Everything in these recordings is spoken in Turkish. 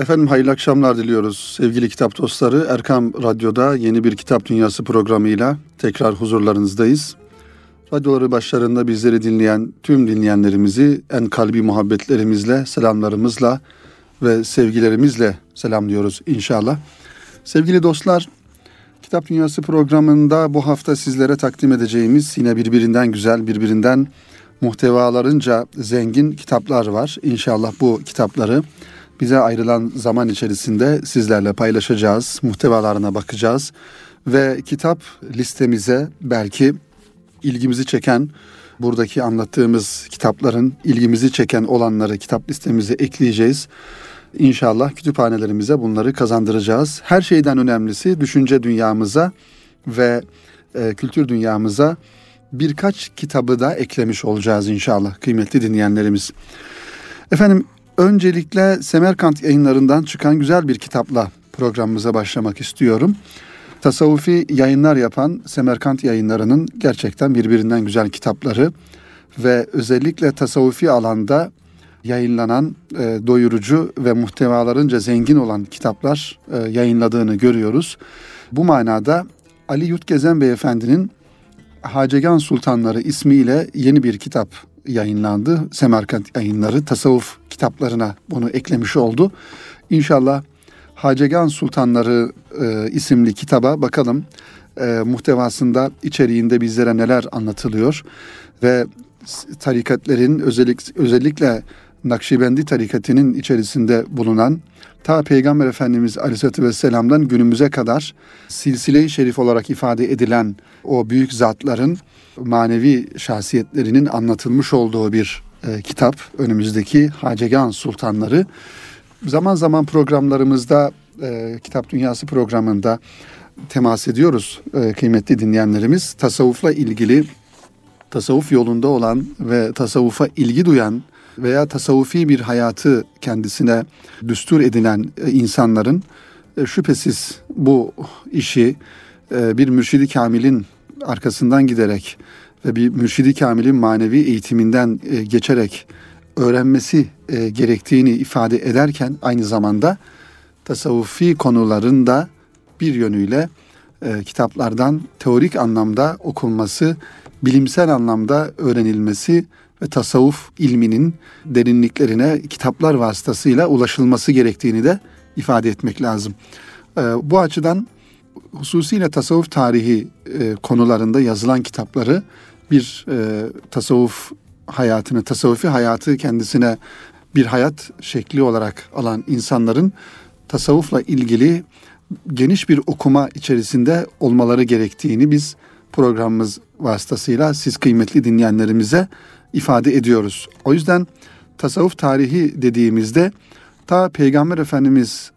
Efendim hayırlı akşamlar diliyoruz sevgili kitap dostları. Erkam Radyo'da yeni bir Kitap Dünyası programıyla tekrar huzurlarınızdayız. Radyoları başlarında bizleri dinleyen tüm dinleyenlerimizi en kalbi muhabbetlerimizle, selamlarımızla ve sevgilerimizle selamlıyoruz inşallah. Sevgili dostlar, Kitap Dünyası programında bu hafta sizlere takdim edeceğimiz yine birbirinden güzel, birbirinden muhtevalarınca zengin kitaplar var. İnşallah bu kitapları bize ayrılan zaman içerisinde sizlerle paylaşacağız, muhtevalarına bakacağız ve kitap listemize belki ilgimizi çeken buradaki anlattığımız kitapların ilgimizi çeken olanları kitap listemize ekleyeceğiz. İnşallah kütüphanelerimize bunları kazandıracağız. Her şeyden önemlisi düşünce dünyamıza ve e, kültür dünyamıza birkaç kitabı da eklemiş olacağız inşallah kıymetli dinleyenlerimiz. Efendim öncelikle Semerkant yayınlarından çıkan güzel bir kitapla programımıza başlamak istiyorum. Tasavvufi yayınlar yapan Semerkant yayınlarının gerçekten birbirinden güzel kitapları ve özellikle tasavvufi alanda yayınlanan e, doyurucu ve muhtevalarınca zengin olan kitaplar e, yayınladığını görüyoruz. Bu manada Ali Yurtgezen Beyefendi'nin Hacegan Sultanları ismiyle yeni bir kitap yayınlandı. Semerkant yayınları tasavvuf kitaplarına bunu eklemiş oldu. İnşallah Hacegan Sultanları e, isimli kitaba bakalım e, muhtevasında içeriğinde bizlere neler anlatılıyor ve tarikatlerin özellik, özellikle Nakşibendi tarikatının içerisinde bulunan ta Peygamber Efendimiz Aleyhisselatü Vesselam'dan günümüze kadar silsile-i şerif olarak ifade edilen o büyük zatların manevi şahsiyetlerinin anlatılmış olduğu bir e, kitap önümüzdeki Hacegan Sultanları. Zaman zaman programlarımızda e, Kitap Dünyası programında temas ediyoruz e, kıymetli dinleyenlerimiz. Tasavvufla ilgili tasavvuf yolunda olan ve tasavvufa ilgi duyan veya tasavvufi bir hayatı kendisine düstur edinen e, insanların e, şüphesiz bu işi e, bir mürşidi kamilin arkasından giderek ve bir mürşidi kamilin manevi eğitiminden geçerek öğrenmesi gerektiğini ifade ederken aynı zamanda tasavvufi konularında bir yönüyle kitaplardan teorik anlamda okunması, bilimsel anlamda öğrenilmesi ve tasavvuf ilminin derinliklerine kitaplar vasıtasıyla ulaşılması gerektiğini de ifade etmek lazım. Bu açıdan hususiyle tasavvuf tarihi e, konularında yazılan kitapları bir e, tasavvuf hayatını, tasavvufi hayatı kendisine bir hayat şekli olarak alan insanların tasavvufla ilgili geniş bir okuma içerisinde olmaları gerektiğini biz programımız vasıtasıyla siz kıymetli dinleyenlerimize ifade ediyoruz. O yüzden tasavvuf tarihi dediğimizde ta Peygamber Efendimiz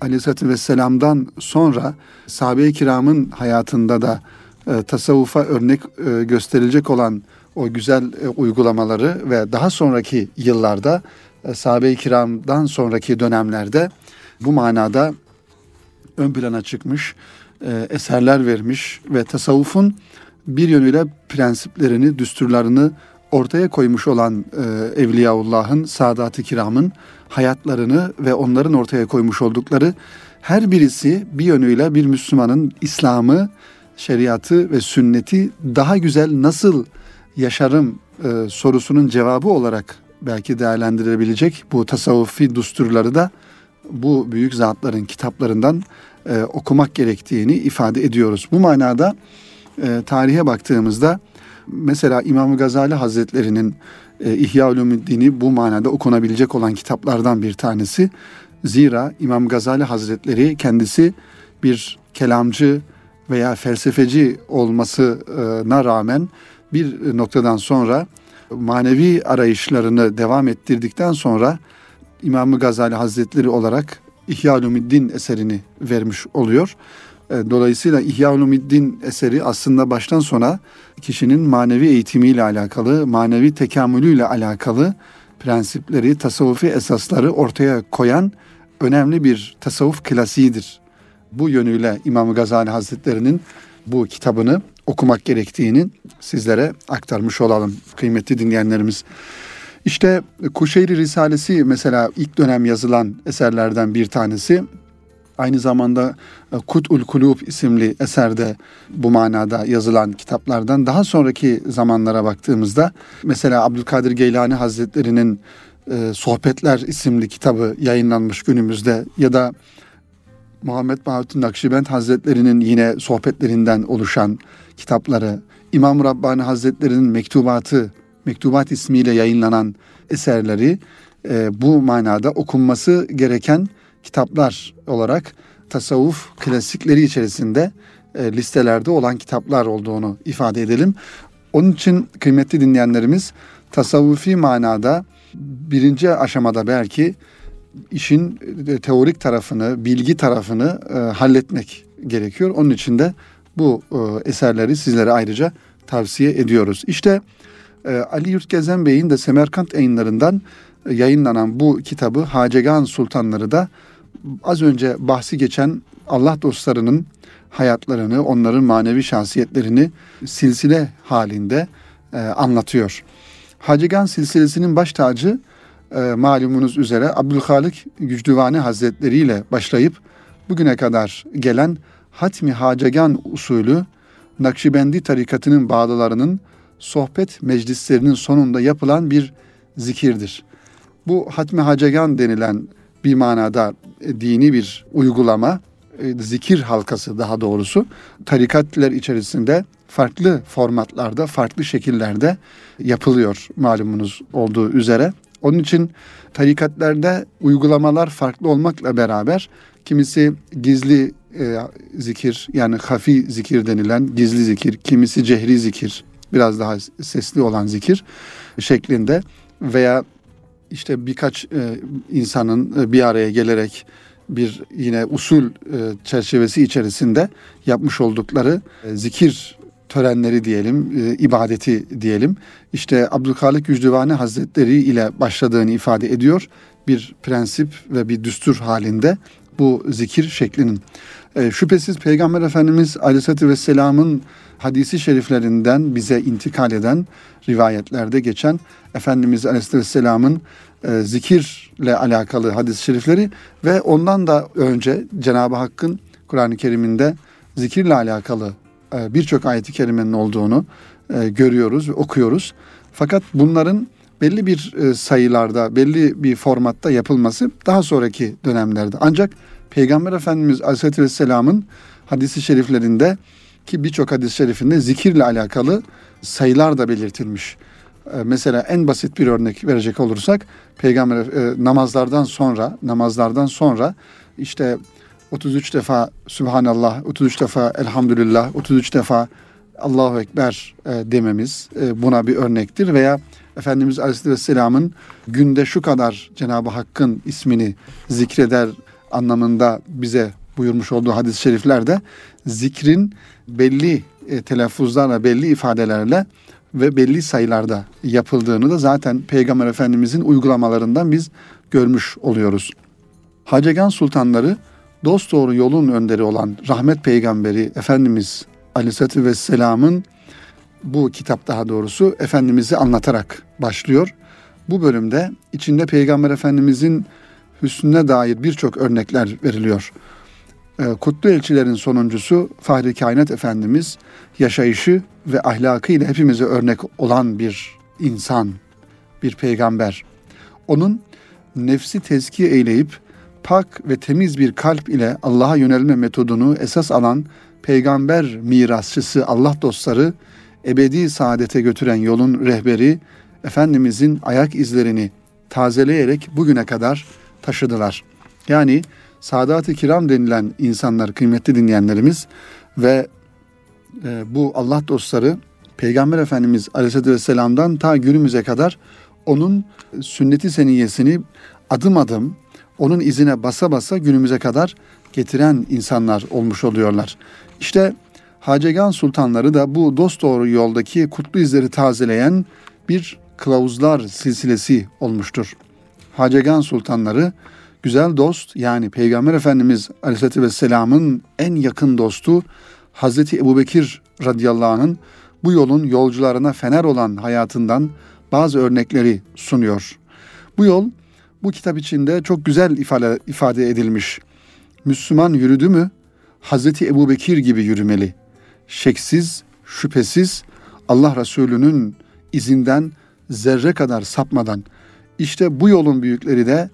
Aleyhisselatü Vesselam'dan sonra sahabe-i kiramın hayatında da e, tasavvufa örnek e, gösterilecek olan o güzel e, uygulamaları ve daha sonraki yıllarda e, sahabe-i kiramdan sonraki dönemlerde bu manada ön plana çıkmış, e, eserler vermiş ve tasavvufun bir yönüyle prensiplerini, düsturlarını ortaya koymuş olan e, Evliyaullah'ın, Sadat-ı Kiram'ın hayatlarını ve onların ortaya koymuş oldukları her birisi bir yönüyle bir Müslümanın İslam'ı, şeriatı ve sünneti daha güzel nasıl yaşarım e, sorusunun cevabı olarak belki değerlendirebilecek bu tasavvufi dusturları da bu büyük zatların kitaplarından e, okumak gerektiğini ifade ediyoruz. Bu manada e, tarihe baktığımızda mesela İmam Gazali Hazretleri'nin e, İhya Ulumuddin'i bu manada okunabilecek olan kitaplardan bir tanesi. Zira İmam Gazali Hazretleri kendisi bir kelamcı veya felsefeci olmasına rağmen bir noktadan sonra manevi arayışlarını devam ettirdikten sonra İmam Gazali Hazretleri olarak İhya Ulumuddin eserini vermiş oluyor. E, dolayısıyla İhya Ulumiddin eseri aslında baştan sona kişinin manevi eğitimiyle alakalı, manevi tekamülüyle alakalı prensipleri, tasavvufi esasları ortaya koyan önemli bir tasavvuf klasiğidir. Bu yönüyle İmam Gazali Hazretleri'nin bu kitabını okumak gerektiğini sizlere aktarmış olalım kıymetli dinleyenlerimiz. İşte Kuşeyri Risalesi mesela ilk dönem yazılan eserlerden bir tanesi. Aynı zamanda e, Kut'ul Kulub isimli eserde bu manada yazılan kitaplardan daha sonraki zamanlara baktığımızda mesela Abdülkadir Geylani Hazretleri'nin e, Sohbetler isimli kitabı yayınlanmış günümüzde ya da Muhammed Bahattin Nakşibend Hazretleri'nin yine sohbetlerinden oluşan kitapları, İmam Rabbani Hazretleri'nin mektubatı, mektubat ismiyle yayınlanan eserleri e, bu manada okunması gereken kitaplar olarak tasavvuf klasikleri içerisinde e, listelerde olan kitaplar olduğunu ifade edelim. Onun için kıymetli dinleyenlerimiz tasavvufi manada birinci aşamada belki işin e, teorik tarafını, bilgi tarafını e, halletmek gerekiyor. Onun için de bu e, eserleri sizlere ayrıca tavsiye ediyoruz. İşte e, Ali Yurtgezen Bey'in de Semerkant yayınlarından e, yayınlanan bu kitabı Hacegan Sultanları da az önce bahsi geçen Allah dostlarının hayatlarını, onların manevi şahsiyetlerini silsile halinde e, anlatıyor. Hacegan silsilesinin baş tacı e, malumunuz üzere Abdülhalik Gücdüvani Hazretleri ile başlayıp bugüne kadar gelen Hatmi Hacegan usulü Nakşibendi tarikatının bağlılarının sohbet meclislerinin sonunda yapılan bir zikirdir. Bu Hatmi Hacegan denilen bir manada e, dini bir uygulama, e, zikir halkası daha doğrusu tarikatler içerisinde farklı formatlarda, farklı şekillerde yapılıyor malumunuz olduğu üzere. Onun için tarikatlerde uygulamalar farklı olmakla beraber kimisi gizli e, zikir yani hafi zikir denilen gizli zikir, kimisi cehri zikir, biraz daha sesli olan zikir şeklinde veya işte birkaç e, insanın e, bir araya gelerek bir yine usul e, çerçevesi içerisinde yapmış oldukları e, zikir törenleri diyelim, e, ibadeti diyelim. İşte Abdülhalik Gücdüvani Hazretleri ile başladığını ifade ediyor. Bir prensip ve bir düstur halinde bu zikir şeklinin. E, şüphesiz Peygamber Efendimiz Aleyhisselatü Vesselam'ın hadisi şeriflerinden bize intikal eden rivayetlerde geçen Efendimiz Aleyhisselatü Vesselam'ın e, zikirle alakalı hadis-i şerifleri ve ondan da önce Cenab-ı Hakk'ın Kur'an-ı Kerim'inde zikirle alakalı birçok ayeti kerimenin olduğunu e, görüyoruz ve okuyoruz. Fakat bunların belli bir e, sayılarda, belli bir formatta yapılması daha sonraki dönemlerde. Ancak Peygamber Efendimiz Aleyhisselatü Vesselam'ın hadisi şeriflerinde ki birçok hadis-i şerifinde zikirle alakalı sayılar da belirtilmiş. Mesela en basit bir örnek verecek olursak peygamber e, namazlardan sonra namazlardan sonra işte 33 defa Subhanallah, 33 defa Elhamdülillah, 33 defa Allahu Ekber e, dememiz e, buna bir örnektir. Veya Efendimiz Aleyhisselam'ın günde şu kadar Cenab-ı Hakk'ın ismini zikreder anlamında bize buyurmuş olduğu hadis-i şeriflerde zikrin belli e, telaffuzlarla, belli ifadelerle ve belli sayılarda yapıldığını da zaten Peygamber Efendimizin uygulamalarından biz görmüş oluyoruz. Hacegan sultanları dost doğru yolun önderi olan rahmet peygamberi Efendimiz Aleyhisselatü Vesselam'ın bu kitap daha doğrusu Efendimiz'i anlatarak başlıyor. Bu bölümde içinde Peygamber Efendimiz'in hüsnüne dair birçok örnekler veriliyor. Ee, kutlu elçilerin sonuncusu Fahri Kainat Efendimiz yaşayışı ve ahlakıyla hepimize örnek olan bir insan, bir peygamber. Onun nefsi tezkiye eyleyip pak ve temiz bir kalp ile Allah'a yönelme metodunu esas alan peygamber mirasçısı Allah dostları ebedi saadete götüren yolun rehberi Efendimizin ayak izlerini tazeleyerek bugüne kadar taşıdılar. Yani Sadat-ı Kiram denilen insanlar kıymetli dinleyenlerimiz ve e, bu Allah dostları Peygamber Efendimiz Aleyhisselatü Vesselam'dan ta günümüze kadar onun sünneti seniyesini adım adım onun izine basa basa günümüze kadar getiren insanlar olmuş oluyorlar. İşte Hacegan sultanları da bu dost doğru yoldaki kutlu izleri tazeleyen bir kılavuzlar silsilesi olmuştur. Hacegan sultanları güzel dost yani Peygamber Efendimiz Aleyhisselatü Vesselam'ın en yakın dostu Hazreti Ebu Bekir radıyallahu anh'ın bu yolun yolcularına fener olan hayatından bazı örnekleri sunuyor. Bu yol bu kitap içinde çok güzel ifade, ifade edilmiş. Müslüman yürüdü mü Hazreti Ebu Bekir gibi yürümeli. Şeksiz, şüphesiz Allah Resulü'nün izinden zerre kadar sapmadan. İşte bu yolun büyükleri de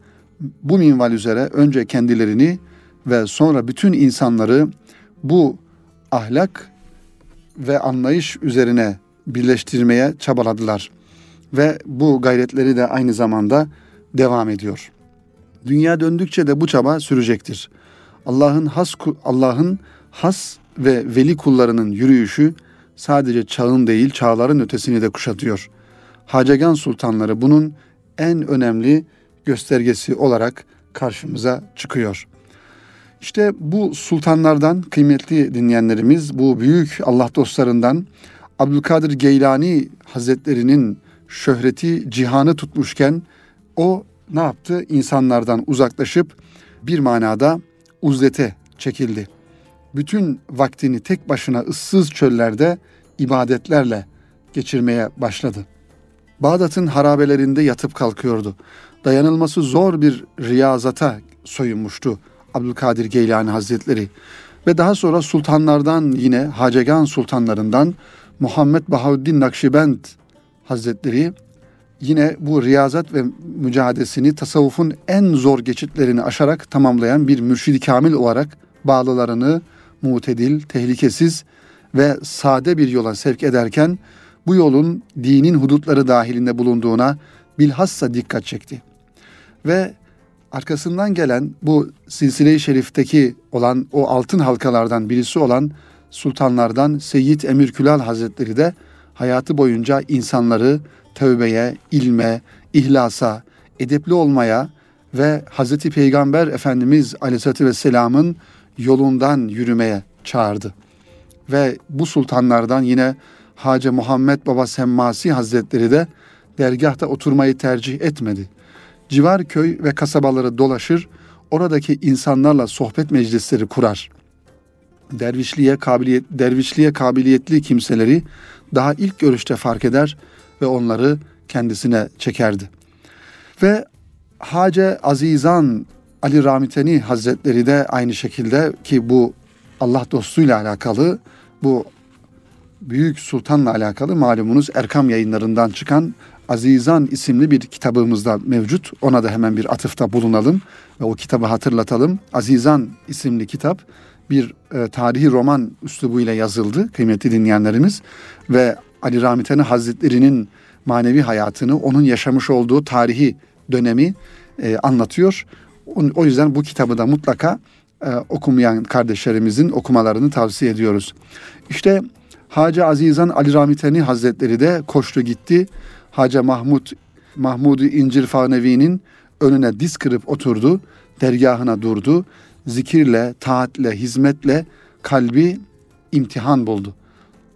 bu minval üzere önce kendilerini ve sonra bütün insanları bu ahlak ve anlayış üzerine birleştirmeye çabaladılar. Ve bu gayretleri de aynı zamanda devam ediyor. Dünya döndükçe de bu çaba sürecektir. Allah'ın has Allah'ın has ve veli kullarının yürüyüşü sadece çağın değil çağların ötesini de kuşatıyor. Hacegan sultanları bunun en önemli göstergesi olarak karşımıza çıkıyor. İşte bu sultanlardan kıymetli dinleyenlerimiz bu büyük Allah dostlarından Abdülkadir Geylani Hazretlerinin şöhreti cihanı tutmuşken o ne yaptı? İnsanlardan uzaklaşıp bir manada uzlete çekildi. Bütün vaktini tek başına ıssız çöllerde ibadetlerle geçirmeye başladı. Bağdat'ın harabelerinde yatıp kalkıyordu. Dayanılması zor bir riyazata soyunmuştu Abdülkadir Geylani Hazretleri. Ve daha sonra sultanlardan yine Hacegan sultanlarından Muhammed Bahaüddin Nakşibend Hazretleri yine bu riyazat ve mücadelesini tasavvufun en zor geçitlerini aşarak tamamlayan bir mürşidi kamil olarak bağlılarını mutedil, tehlikesiz ve sade bir yola sevk ederken bu yolun dinin hudutları dahilinde bulunduğuna bilhassa dikkat çekti. Ve arkasından gelen bu silsile-i şerifteki olan o altın halkalardan birisi olan sultanlardan Seyyid Emir Külal Hazretleri de hayatı boyunca insanları tövbeye, ilme, ihlasa, edepli olmaya ve Hazreti Peygamber Efendimiz Aleyhisselatü Vesselam'ın yolundan yürümeye çağırdı. Ve bu sultanlardan yine Hacı Muhammed Baba Semmasi Hazretleri de dergahta oturmayı tercih etmedi. Civar köy ve kasabaları dolaşır, oradaki insanlarla sohbet meclisleri kurar. Dervişliğe kabiliyet dervişliğe kabiliyetli kimseleri daha ilk görüşte fark eder ve onları kendisine çekerdi. Ve Hace Azizan Ali Ramiteni Hazretleri de aynı şekilde ki bu Allah dostuyla alakalı bu büyük sultanla alakalı malumunuz Erkam yayınlarından çıkan Azizan isimli bir kitabımızda mevcut. Ona da hemen bir atıfta bulunalım ve o kitabı hatırlatalım. Azizan isimli kitap bir e, tarihi roman üslubuyla yazıldı kıymetli dinleyenlerimiz ve Ali Ramitani Hazretleri'nin manevi hayatını, onun yaşamış olduğu tarihi dönemi e, anlatıyor. O yüzden bu kitabı da mutlaka e, okumayan kardeşlerimizin okumalarını tavsiye ediyoruz. İşte Hacı Azizan Ali Ramiteni Hazretleri de koştu gitti. Hacı Mahmud Mahmud İncir Fanevi'nin önüne diz kırıp oturdu. Dergahına durdu. Zikirle, taatle, hizmetle kalbi imtihan buldu.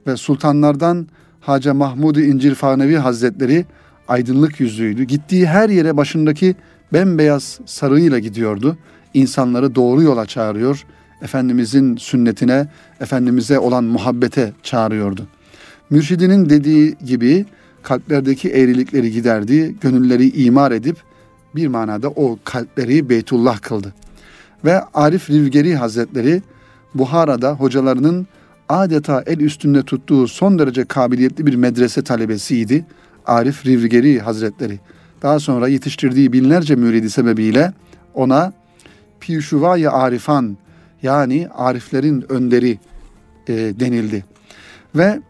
Ve sultanlardan Hacı Mahmud İncir Fanevi Hazretleri aydınlık yüzlüydü. Gittiği her yere başındaki bembeyaz sarığıyla gidiyordu. İnsanları doğru yola çağırıyor. Efendimizin sünnetine, Efendimiz'e olan muhabbete çağırıyordu. Mürşidinin dediği gibi kalplerdeki eğrilikleri giderdi, gönülleri imar edip bir manada o kalpleri Beytullah kıldı. Ve Arif Rivgeri Hazretleri Buhara'da hocalarının adeta el üstünde tuttuğu son derece kabiliyetli bir medrese talebesiydi. Arif Rivgeri Hazretleri. Daha sonra yetiştirdiği binlerce müridi sebebiyle ona Pişuvay Arifan yani Ariflerin önderi e, denildi. Ve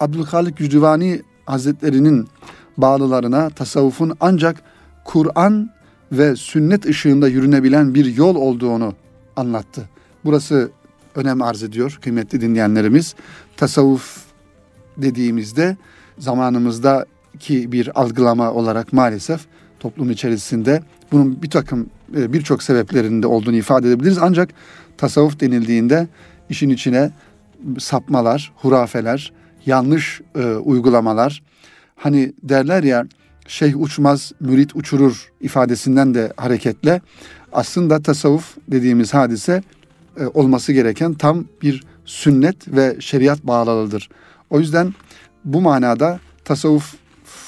Abdülhalik Yücüvani Hazretlerinin bağlılarına tasavvufun ancak Kur'an ve sünnet ışığında yürünebilen bir yol olduğunu anlattı. Burası önem arz ediyor kıymetli dinleyenlerimiz. Tasavvuf dediğimizde zamanımızdaki bir algılama olarak maalesef toplum içerisinde bunun bir takım e, birçok sebeplerinde olduğunu ifade edebiliriz. Ancak tasavvuf denildiğinde işin içine sapmalar, hurafeler, yanlış e, uygulamalar, hani derler ya şeyh uçmaz, mürit uçurur ifadesinden de hareketle aslında tasavvuf dediğimiz hadise e, olması gereken tam bir sünnet ve şeriat bağlılığıdır. O yüzden bu manada tasavvuf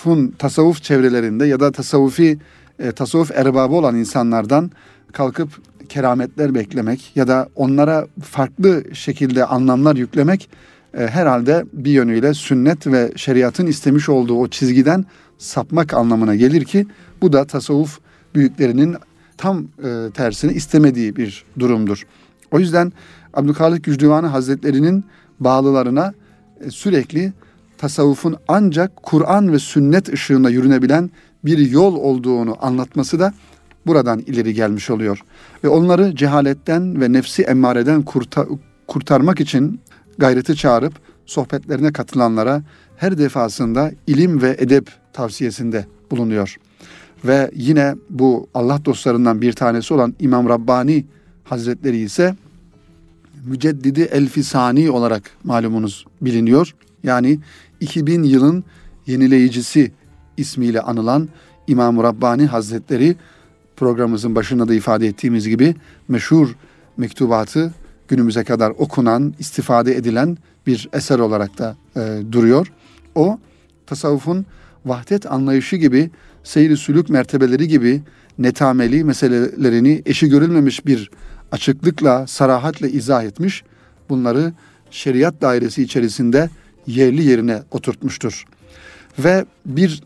tasavvufun tasavvuf çevrelerinde ya da tasavvufi e, tasavvuf erbabı olan insanlardan kalkıp kerametler beklemek ya da onlara farklı şekilde anlamlar yüklemek e, herhalde bir yönüyle sünnet ve şeriatın istemiş olduğu o çizgiden sapmak anlamına gelir ki bu da tasavvuf büyüklerinin tam e, tersini istemediği bir durumdur. O yüzden Abdülkadir Gücdüvani Hazretleri'nin bağlılarına e, sürekli tasavvufun ancak Kur'an ve sünnet ışığında yürünebilen bir yol olduğunu anlatması da buradan ileri gelmiş oluyor. Ve onları cehaletten ve nefsi emmareden kurta, kurtarmak için gayreti çağırıp sohbetlerine katılanlara her defasında ilim ve edep tavsiyesinde bulunuyor. Ve yine bu Allah dostlarından bir tanesi olan İmam Rabbani Hazretleri ise Müceddidi Elfisani olarak malumunuz biliniyor. Yani 2000 yılın yenileyicisi ismiyle anılan İmam Rabbani Hazretleri programımızın başında da ifade ettiğimiz gibi meşhur mektubatı günümüze kadar okunan, istifade edilen bir eser olarak da e, duruyor. O tasavvufun vahdet anlayışı gibi, seyri sülük mertebeleri gibi netameli meselelerini eşi görülmemiş bir açıklıkla, sarahatle izah etmiş. Bunları şeriat dairesi içerisinde yerli yerine oturtmuştur. Ve bir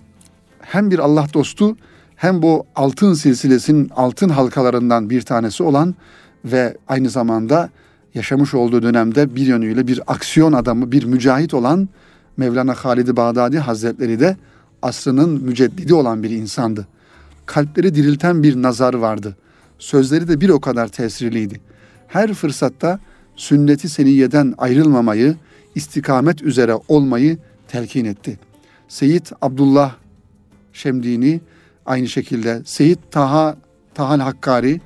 hem bir Allah dostu hem bu altın silsilesinin altın halkalarından bir tanesi olan ve aynı zamanda yaşamış olduğu dönemde bir yönüyle bir aksiyon adamı, bir mücahit olan Mevlana Halid-i Bağdadi Hazretleri de asrının müceddidi olan bir insandı. Kalpleri dirilten bir nazar vardı. Sözleri de bir o kadar tesirliydi. Her fırsatta sünneti seniyeden ayrılmamayı, istikamet üzere olmayı telkin etti. Seyit Abdullah Şemdini aynı şekilde Seyit Taha Tahal Hakkari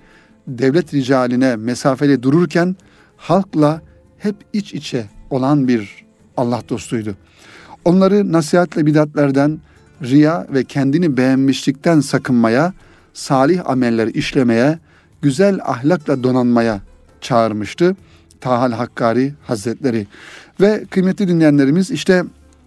devlet ricaline mesafeli dururken halkla hep iç içe olan bir Allah dostuydu. Onları nasihatle bidatlerden, riya ve kendini beğenmişlikten sakınmaya, salih ameller işlemeye, güzel ahlakla donanmaya çağırmıştı. Tahal Hakkari Hazretleri. Ve kıymetli dinleyenlerimiz işte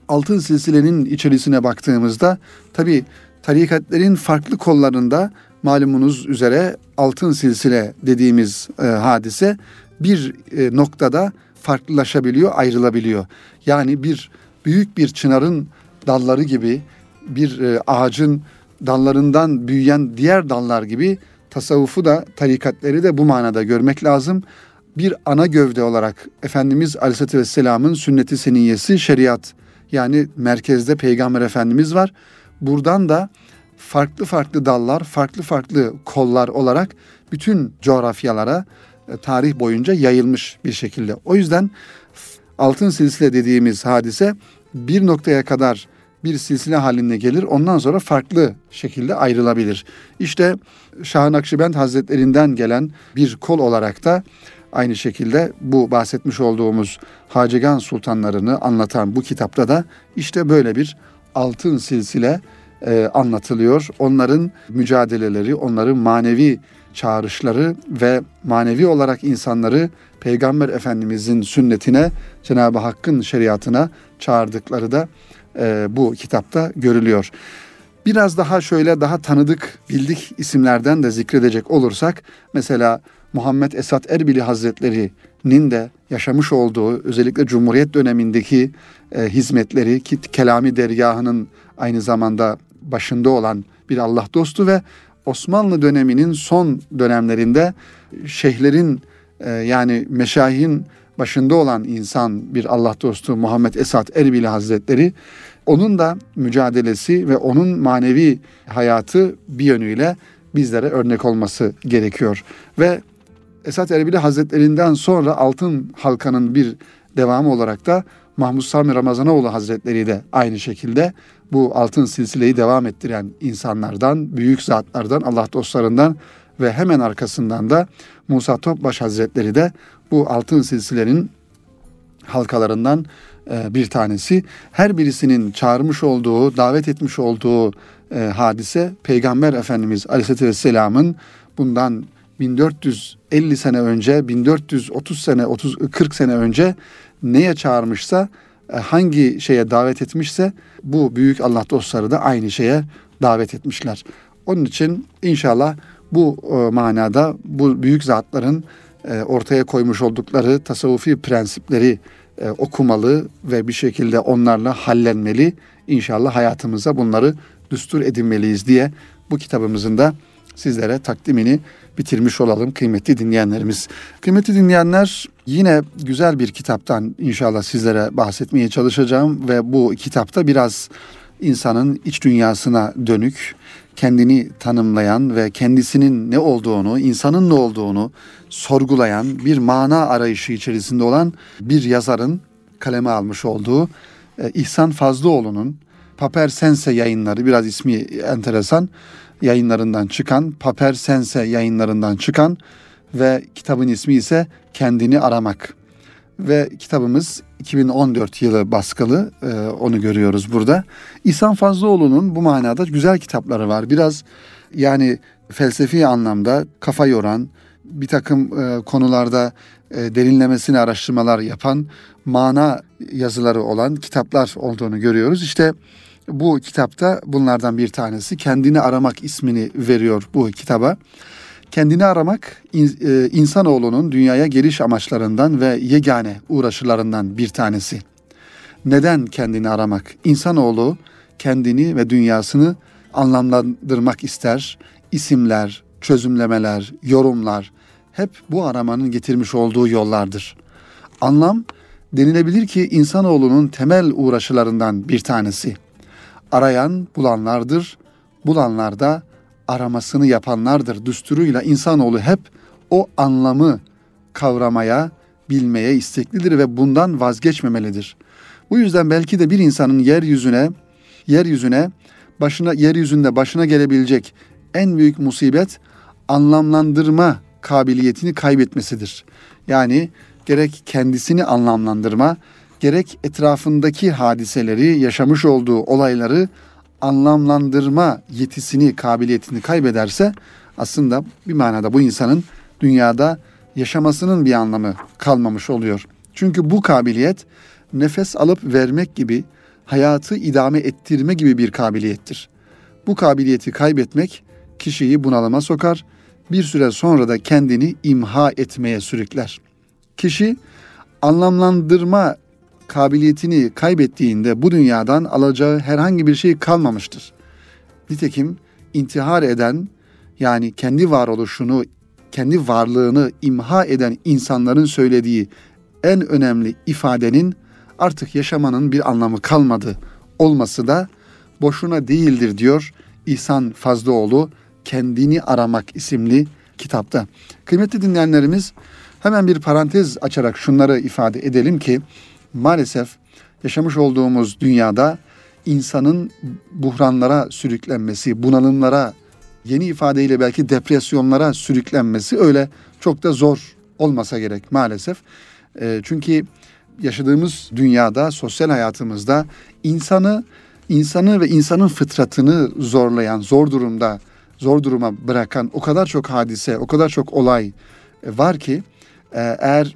altın silsilenin içerisine baktığımızda tabi tarikatlerin farklı kollarında malumunuz üzere altın silsile dediğimiz e, hadise bir e, noktada farklılaşabiliyor, ayrılabiliyor. Yani bir büyük bir çınarın dalları gibi bir e, ağacın dallarından büyüyen diğer dallar gibi tasavvufu da tarikatleri de bu manada görmek lazım. Bir ana gövde olarak Efendimiz Aleyhisselatü Vesselam'ın sünneti seniyesi şeriat yani merkezde Peygamber Efendimiz var. Buradan da farklı farklı dallar, farklı farklı kollar olarak bütün coğrafyalara e, tarih boyunca yayılmış bir şekilde. O yüzden altın silsile dediğimiz hadise bir noktaya kadar bir silsile halinde gelir. Ondan sonra farklı şekilde ayrılabilir. İşte Şah Nakşibend Hazretlerinden gelen bir kol olarak da aynı şekilde bu bahsetmiş olduğumuz Hacegan sultanlarını anlatan bu kitapta da işte böyle bir altın silsile e, anlatılıyor. Onların mücadeleleri, onların manevi çağrışları ve manevi olarak insanları Peygamber Efendimizin sünnetine, Cenab-ı Hakk'ın şeriatına çağırdıkları da e, bu kitapta görülüyor. Biraz daha şöyle daha tanıdık, bildik isimlerden de zikredecek olursak mesela Muhammed Esat Erbili Hazretleri'nin de yaşamış olduğu özellikle Cumhuriyet dönemindeki e, hizmetleri ki Kelami Dergahı'nın aynı zamanda başında olan bir Allah dostu ve Osmanlı döneminin son dönemlerinde şeyhlerin e, yani meşayihin başında olan insan bir Allah dostu Muhammed Esat Erbili Hazretleri onun da mücadelesi ve onun manevi hayatı bir yönüyle bizlere örnek olması gerekiyor. Ve Esat Erbili Hazretlerinden sonra Altın Halka'nın bir devamı olarak da Mahmud Sami Ramazanoğlu Hazretleri de aynı şekilde bu altın silsileyi devam ettiren insanlardan, büyük zatlardan, Allah dostlarından ve hemen arkasından da Musa Topbaş Hazretleri de bu altın silsilenin halkalarından e, bir tanesi. Her birisinin çağırmış olduğu, davet etmiş olduğu e, hadise Peygamber Efendimiz Aleyhisselatü Vesselam'ın bundan 1450 sene önce, 1430 sene, 30 40 sene önce neye çağırmışsa e, hangi şeye davet etmişse bu büyük Allah dostları da aynı şeye davet etmişler. Onun için inşallah bu manada bu büyük zatların ortaya koymuş oldukları tasavvufi prensipleri okumalı ve bir şekilde onlarla hallenmeli. İnşallah hayatımıza bunları düstur edinmeliyiz diye bu kitabımızın da sizlere takdimini bitirmiş olalım kıymetli dinleyenlerimiz. Kıymetli dinleyenler yine güzel bir kitaptan inşallah sizlere bahsetmeye çalışacağım ve bu kitapta biraz insanın iç dünyasına dönük, kendini tanımlayan ve kendisinin ne olduğunu, insanın ne olduğunu sorgulayan bir mana arayışı içerisinde olan bir yazarın kaleme almış olduğu e, İhsan Fazlıoğlu'nun Paper Sense yayınları biraz ismi enteresan yayınlarından çıkan, Paper Sense yayınlarından çıkan ve kitabın ismi ise Kendini Aramak. Ve kitabımız 2014 yılı baskılı, e, onu görüyoruz burada. İhsan Fazlıoğlu'nun bu manada güzel kitapları var. Biraz yani felsefi anlamda kafa yoran, bir takım e, konularda e, derinlemesine araştırmalar yapan, mana yazıları olan kitaplar olduğunu görüyoruz. İşte bu kitapta bunlardan bir tanesi kendini aramak ismini veriyor bu kitaba. Kendini aramak e, insanoğlunun dünyaya geliş amaçlarından ve yegane uğraşılarından bir tanesi. Neden kendini aramak? İnsanoğlu kendini ve dünyasını anlamlandırmak ister. İsimler, çözümlemeler, yorumlar hep bu aramanın getirmiş olduğu yollardır. Anlam denilebilir ki insanoğlunun temel uğraşılarından bir tanesi arayan bulanlardır. Bulanlar da aramasını yapanlardır. Düsturuyla insanoğlu hep o anlamı kavramaya, bilmeye isteklidir ve bundan vazgeçmemelidir. Bu yüzden belki de bir insanın yeryüzüne yeryüzüne başına yeryüzünde başına gelebilecek en büyük musibet anlamlandırma kabiliyetini kaybetmesidir. Yani gerek kendisini anlamlandırma, gerek etrafındaki hadiseleri, yaşamış olduğu olayları anlamlandırma yetisini, kabiliyetini kaybederse aslında bir manada bu insanın dünyada yaşamasının bir anlamı kalmamış oluyor. Çünkü bu kabiliyet nefes alıp vermek gibi, hayatı idame ettirme gibi bir kabiliyettir. Bu kabiliyeti kaybetmek kişiyi bunalıma sokar, bir süre sonra da kendini imha etmeye sürükler. Kişi anlamlandırma kabiliyetini kaybettiğinde bu dünyadan alacağı herhangi bir şey kalmamıştır. Nitekim intihar eden yani kendi varoluşunu, kendi varlığını imha eden insanların söylediği en önemli ifadenin artık yaşamanın bir anlamı kalmadı olması da boşuna değildir diyor İhsan Fazlıoğlu Kendini Aramak isimli kitapta. Kıymetli dinleyenlerimiz hemen bir parantez açarak şunları ifade edelim ki maalesef yaşamış olduğumuz dünyada insanın buhranlara sürüklenmesi, bunalımlara, yeni ifadeyle belki depresyonlara sürüklenmesi öyle çok da zor olmasa gerek maalesef. E, çünkü yaşadığımız dünyada, sosyal hayatımızda insanı insanı ve insanın fıtratını zorlayan, zor durumda, zor duruma bırakan o kadar çok hadise, o kadar çok olay var ki e, eğer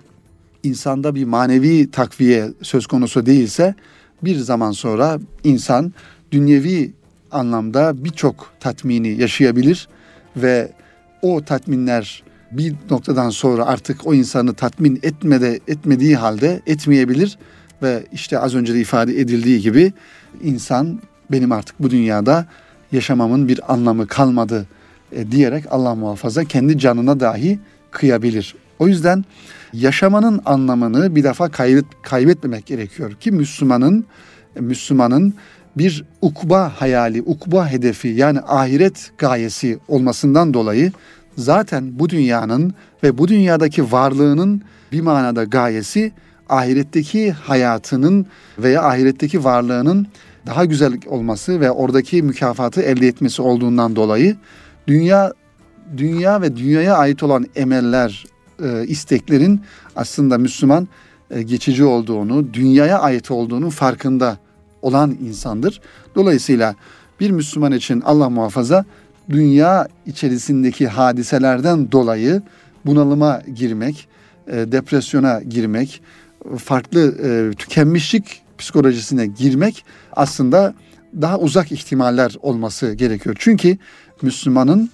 insanda bir manevi takviye söz konusu değilse bir zaman sonra insan dünyevi anlamda birçok tatmini yaşayabilir ve o tatminler bir noktadan sonra artık o insanı tatmin etmede etmediği halde etmeyebilir ve işte az önce de ifade edildiği gibi insan benim artık bu dünyada yaşamamın bir anlamı kalmadı e, diyerek Allah muhafaza kendi canına dahi kıyabilir. O yüzden yaşamanın anlamını bir defa kaybet, kaybetmemek gerekiyor ki Müslümanın Müslümanın bir ukba hayali, ukba hedefi yani ahiret gayesi olmasından dolayı zaten bu dünyanın ve bu dünyadaki varlığının bir manada gayesi ahiretteki hayatının veya ahiretteki varlığının daha güzel olması ve oradaki mükafatı elde etmesi olduğundan dolayı dünya dünya ve dünyaya ait olan emeller, e, isteklerin aslında Müslüman e, geçici olduğunu, dünyaya ait olduğunu farkında olan insandır. Dolayısıyla bir Müslüman için Allah muhafaza dünya içerisindeki hadiselerden dolayı bunalıma girmek, e, depresyona girmek, farklı e, tükenmişlik psikolojisine girmek aslında daha uzak ihtimaller olması gerekiyor. Çünkü Müslümanın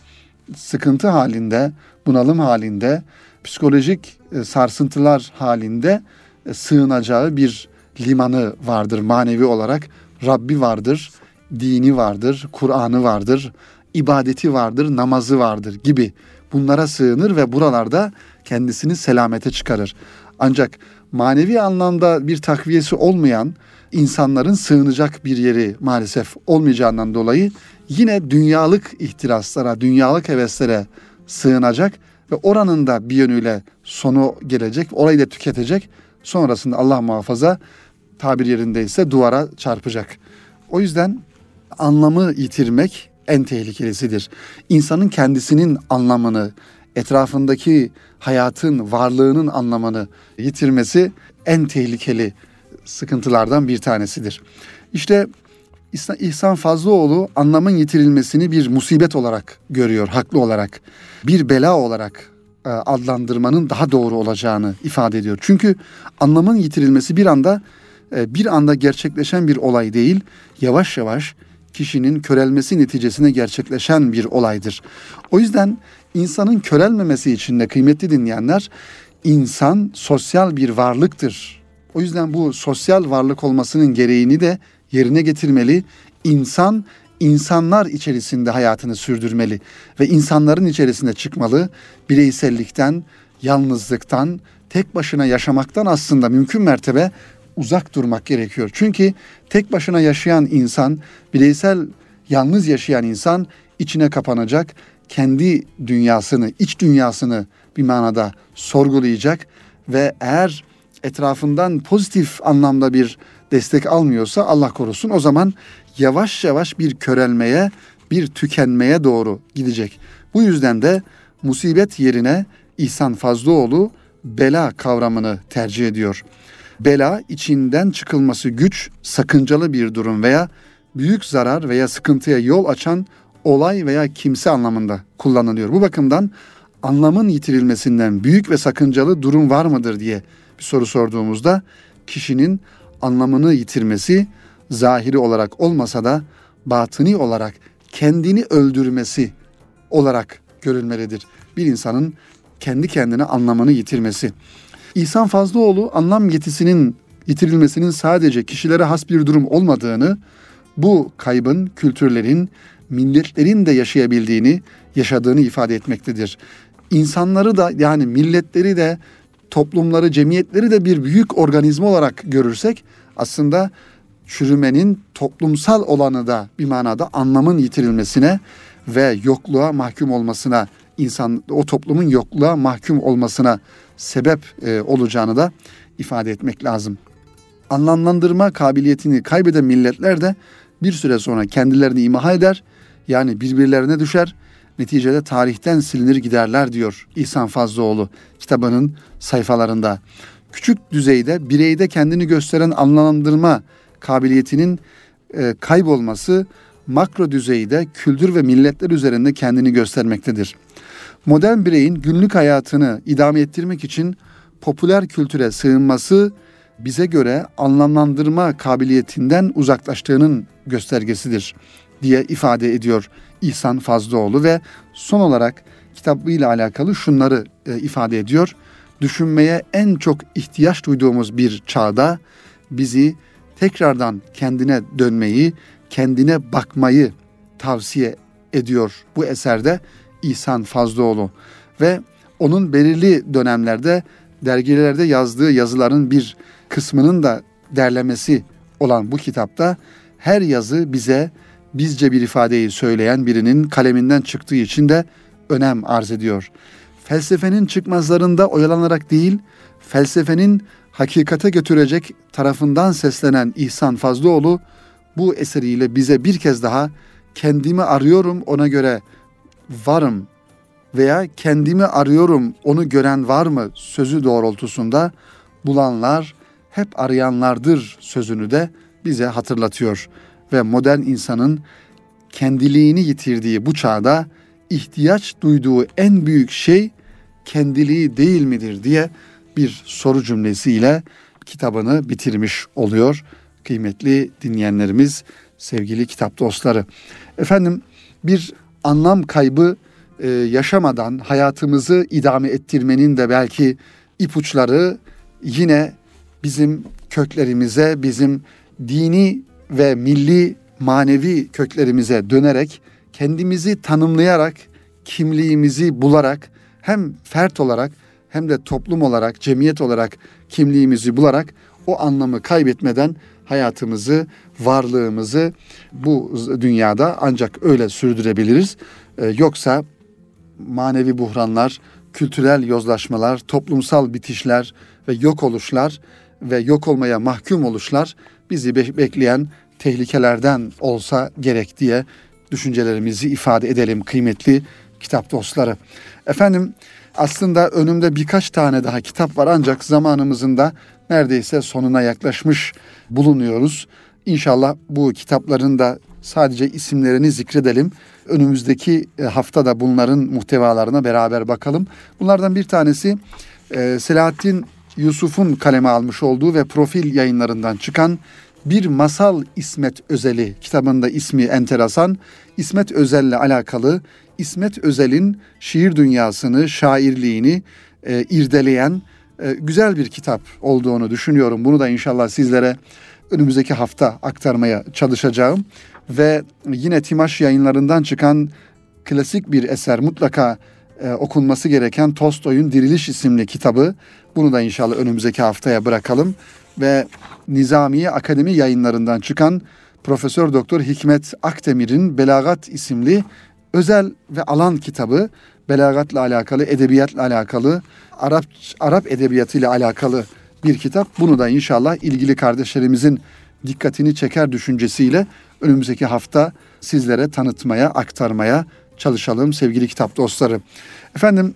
sıkıntı halinde, bunalım halinde, psikolojik e, sarsıntılar halinde e, sığınacağı bir limanı vardır manevi olarak. Rabbi vardır, dini vardır, Kur'an'ı vardır, ibadeti vardır, namazı vardır gibi bunlara sığınır ve buralarda kendisini selamete çıkarır. Ancak manevi anlamda bir takviyesi olmayan insanların sığınacak bir yeri maalesef olmayacağından dolayı yine dünyalık ihtiraslara, dünyalık heveslere sığınacak ve oranın da bir yönüyle sonu gelecek, orayı da tüketecek. Sonrasında Allah muhafaza tabir yerindeyse duvara çarpacak. O yüzden anlamı yitirmek en tehlikelisidir. İnsanın kendisinin anlamını, etrafındaki hayatın, varlığının anlamını yitirmesi en tehlikeli sıkıntılardan bir tanesidir. İşte İhsan Fazlıoğlu anlamın yitirilmesini bir musibet olarak görüyor, haklı olarak. Bir bela olarak e, adlandırmanın daha doğru olacağını ifade ediyor. Çünkü anlamın yitirilmesi bir anda e, bir anda gerçekleşen bir olay değil, yavaş yavaş kişinin körelmesi neticesinde gerçekleşen bir olaydır. O yüzden insanın körelmemesi için de kıymetli dinleyenler, insan sosyal bir varlıktır. O yüzden bu sosyal varlık olmasının gereğini de yerine getirmeli. İnsan insanlar içerisinde hayatını sürdürmeli ve insanların içerisinde çıkmalı. Bireysellikten, yalnızlıktan, tek başına yaşamaktan aslında mümkün mertebe uzak durmak gerekiyor. Çünkü tek başına yaşayan insan, bireysel yalnız yaşayan insan içine kapanacak, kendi dünyasını, iç dünyasını bir manada sorgulayacak ve eğer etrafından pozitif anlamda bir destek almıyorsa Allah korusun o zaman yavaş yavaş bir körelmeye, bir tükenmeye doğru gidecek. Bu yüzden de musibet yerine İhsan Fazlıoğlu bela kavramını tercih ediyor. Bela içinden çıkılması güç, sakıncalı bir durum veya büyük zarar veya sıkıntıya yol açan olay veya kimse anlamında kullanılıyor. Bu bakımdan anlamın yitirilmesinden büyük ve sakıncalı durum var mıdır diye bir soru sorduğumuzda kişinin anlamını yitirmesi zahiri olarak olmasa da batını olarak kendini öldürmesi olarak görülmelidir. Bir insanın kendi kendine anlamını yitirmesi. İhsan Fazlıoğlu anlam yetisinin yitirilmesinin sadece kişilere has bir durum olmadığını, bu kaybın kültürlerin, milletlerin de yaşayabildiğini, yaşadığını ifade etmektedir. İnsanları da yani milletleri de toplumları, cemiyetleri de bir büyük organizma olarak görürsek aslında çürümenin toplumsal olanı da bir manada anlamın yitirilmesine ve yokluğa mahkum olmasına, insan o toplumun yokluğa mahkum olmasına sebep e, olacağını da ifade etmek lazım. Anlamlandırma kabiliyetini kaybeden milletler de bir süre sonra kendilerini imha eder, yani birbirlerine düşer neticede tarihten silinir giderler diyor İhsan Fazlıoğlu kitabının sayfalarında. Küçük düzeyde bireyde kendini gösteren anlamlandırma kabiliyetinin e, kaybolması makro düzeyde kültür ve milletler üzerinde kendini göstermektedir. Modern bireyin günlük hayatını idame ettirmek için popüler kültüre sığınması bize göre anlamlandırma kabiliyetinden uzaklaştığının göstergesidir diye ifade ediyor İhsan Fazlıoğlu ve son olarak kitabıyla alakalı şunları e, ifade ediyor. Düşünmeye en çok ihtiyaç duyduğumuz bir çağda bizi tekrardan kendine dönmeyi, kendine bakmayı tavsiye ediyor bu eserde İhsan Fazlıoğlu ve onun belirli dönemlerde dergilerde yazdığı yazıların bir kısmının da derlemesi olan bu kitapta her yazı bize bizce bir ifadeyi söyleyen birinin kaleminden çıktığı için de önem arz ediyor. Felsefenin çıkmazlarında oyalanarak değil, felsefenin hakikate götürecek tarafından seslenen İhsan Fazlıoğlu bu eseriyle bize bir kez daha kendimi arıyorum ona göre varım veya kendimi arıyorum onu gören var mı sözü doğrultusunda bulanlar hep arayanlardır sözünü de bize hatırlatıyor ve modern insanın kendiliğini yitirdiği bu çağda ihtiyaç duyduğu en büyük şey kendiliği değil midir diye bir soru cümlesiyle kitabını bitirmiş oluyor. kıymetli dinleyenlerimiz, sevgili kitap dostları. Efendim bir anlam kaybı e, yaşamadan hayatımızı idame ettirmenin de belki ipuçları yine bizim köklerimize, bizim dini ve milli manevi köklerimize dönerek kendimizi tanımlayarak, kimliğimizi bularak hem fert olarak hem de toplum olarak, cemiyet olarak kimliğimizi bularak o anlamı kaybetmeden hayatımızı, varlığımızı bu dünyada ancak öyle sürdürebiliriz. Ee, yoksa manevi buhranlar, kültürel yozlaşmalar, toplumsal bitişler ve yok oluşlar ve yok olmaya mahkum oluşlar bizi bekleyen tehlikelerden olsa gerek diye düşüncelerimizi ifade edelim kıymetli kitap dostları. Efendim aslında önümde birkaç tane daha kitap var ancak zamanımızın da neredeyse sonuna yaklaşmış bulunuyoruz. İnşallah bu kitapların da sadece isimlerini zikredelim. Önümüzdeki e, haftada bunların muhtevalarına beraber bakalım. Bunlardan bir tanesi e, Selahattin Yusuf'un kaleme almış olduğu ve profil yayınlarından çıkan bir masal İsmet Özel'i kitabında ismi enteresan. İsmet Özel'le alakalı İsmet Özel'in şiir dünyasını, şairliğini e, irdeleyen e, güzel bir kitap olduğunu düşünüyorum. Bunu da inşallah sizlere önümüzdeki hafta aktarmaya çalışacağım. Ve yine Timaş yayınlarından çıkan klasik bir eser mutlaka e, okunması gereken Tolstoy'un Diriliş isimli kitabı. Bunu da inşallah önümüzdeki haftaya bırakalım ve Nizamiye Akademi yayınlarından çıkan Profesör Doktor Hikmet Akdemir'in Belagat isimli özel ve alan kitabı belagatla alakalı, edebiyatla alakalı, Arap Arap edebiyatıyla alakalı bir kitap. Bunu da inşallah ilgili kardeşlerimizin dikkatini çeker düşüncesiyle önümüzdeki hafta sizlere tanıtmaya, aktarmaya çalışalım sevgili kitap dostları. Efendim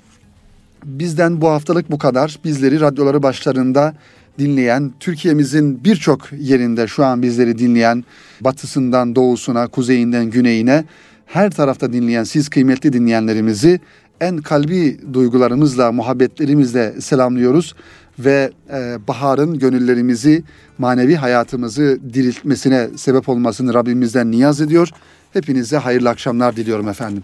bizden bu haftalık bu kadar. Bizleri radyoları başlarında dinleyen, Türkiye'mizin birçok yerinde şu an bizleri dinleyen, batısından doğusuna, kuzeyinden güneyine her tarafta dinleyen siz kıymetli dinleyenlerimizi en kalbi duygularımızla, muhabbetlerimizle selamlıyoruz ve e, baharın gönüllerimizi, manevi hayatımızı diriltmesine sebep olmasını Rabbimizden niyaz ediyor. Hepinize hayırlı akşamlar diliyorum efendim.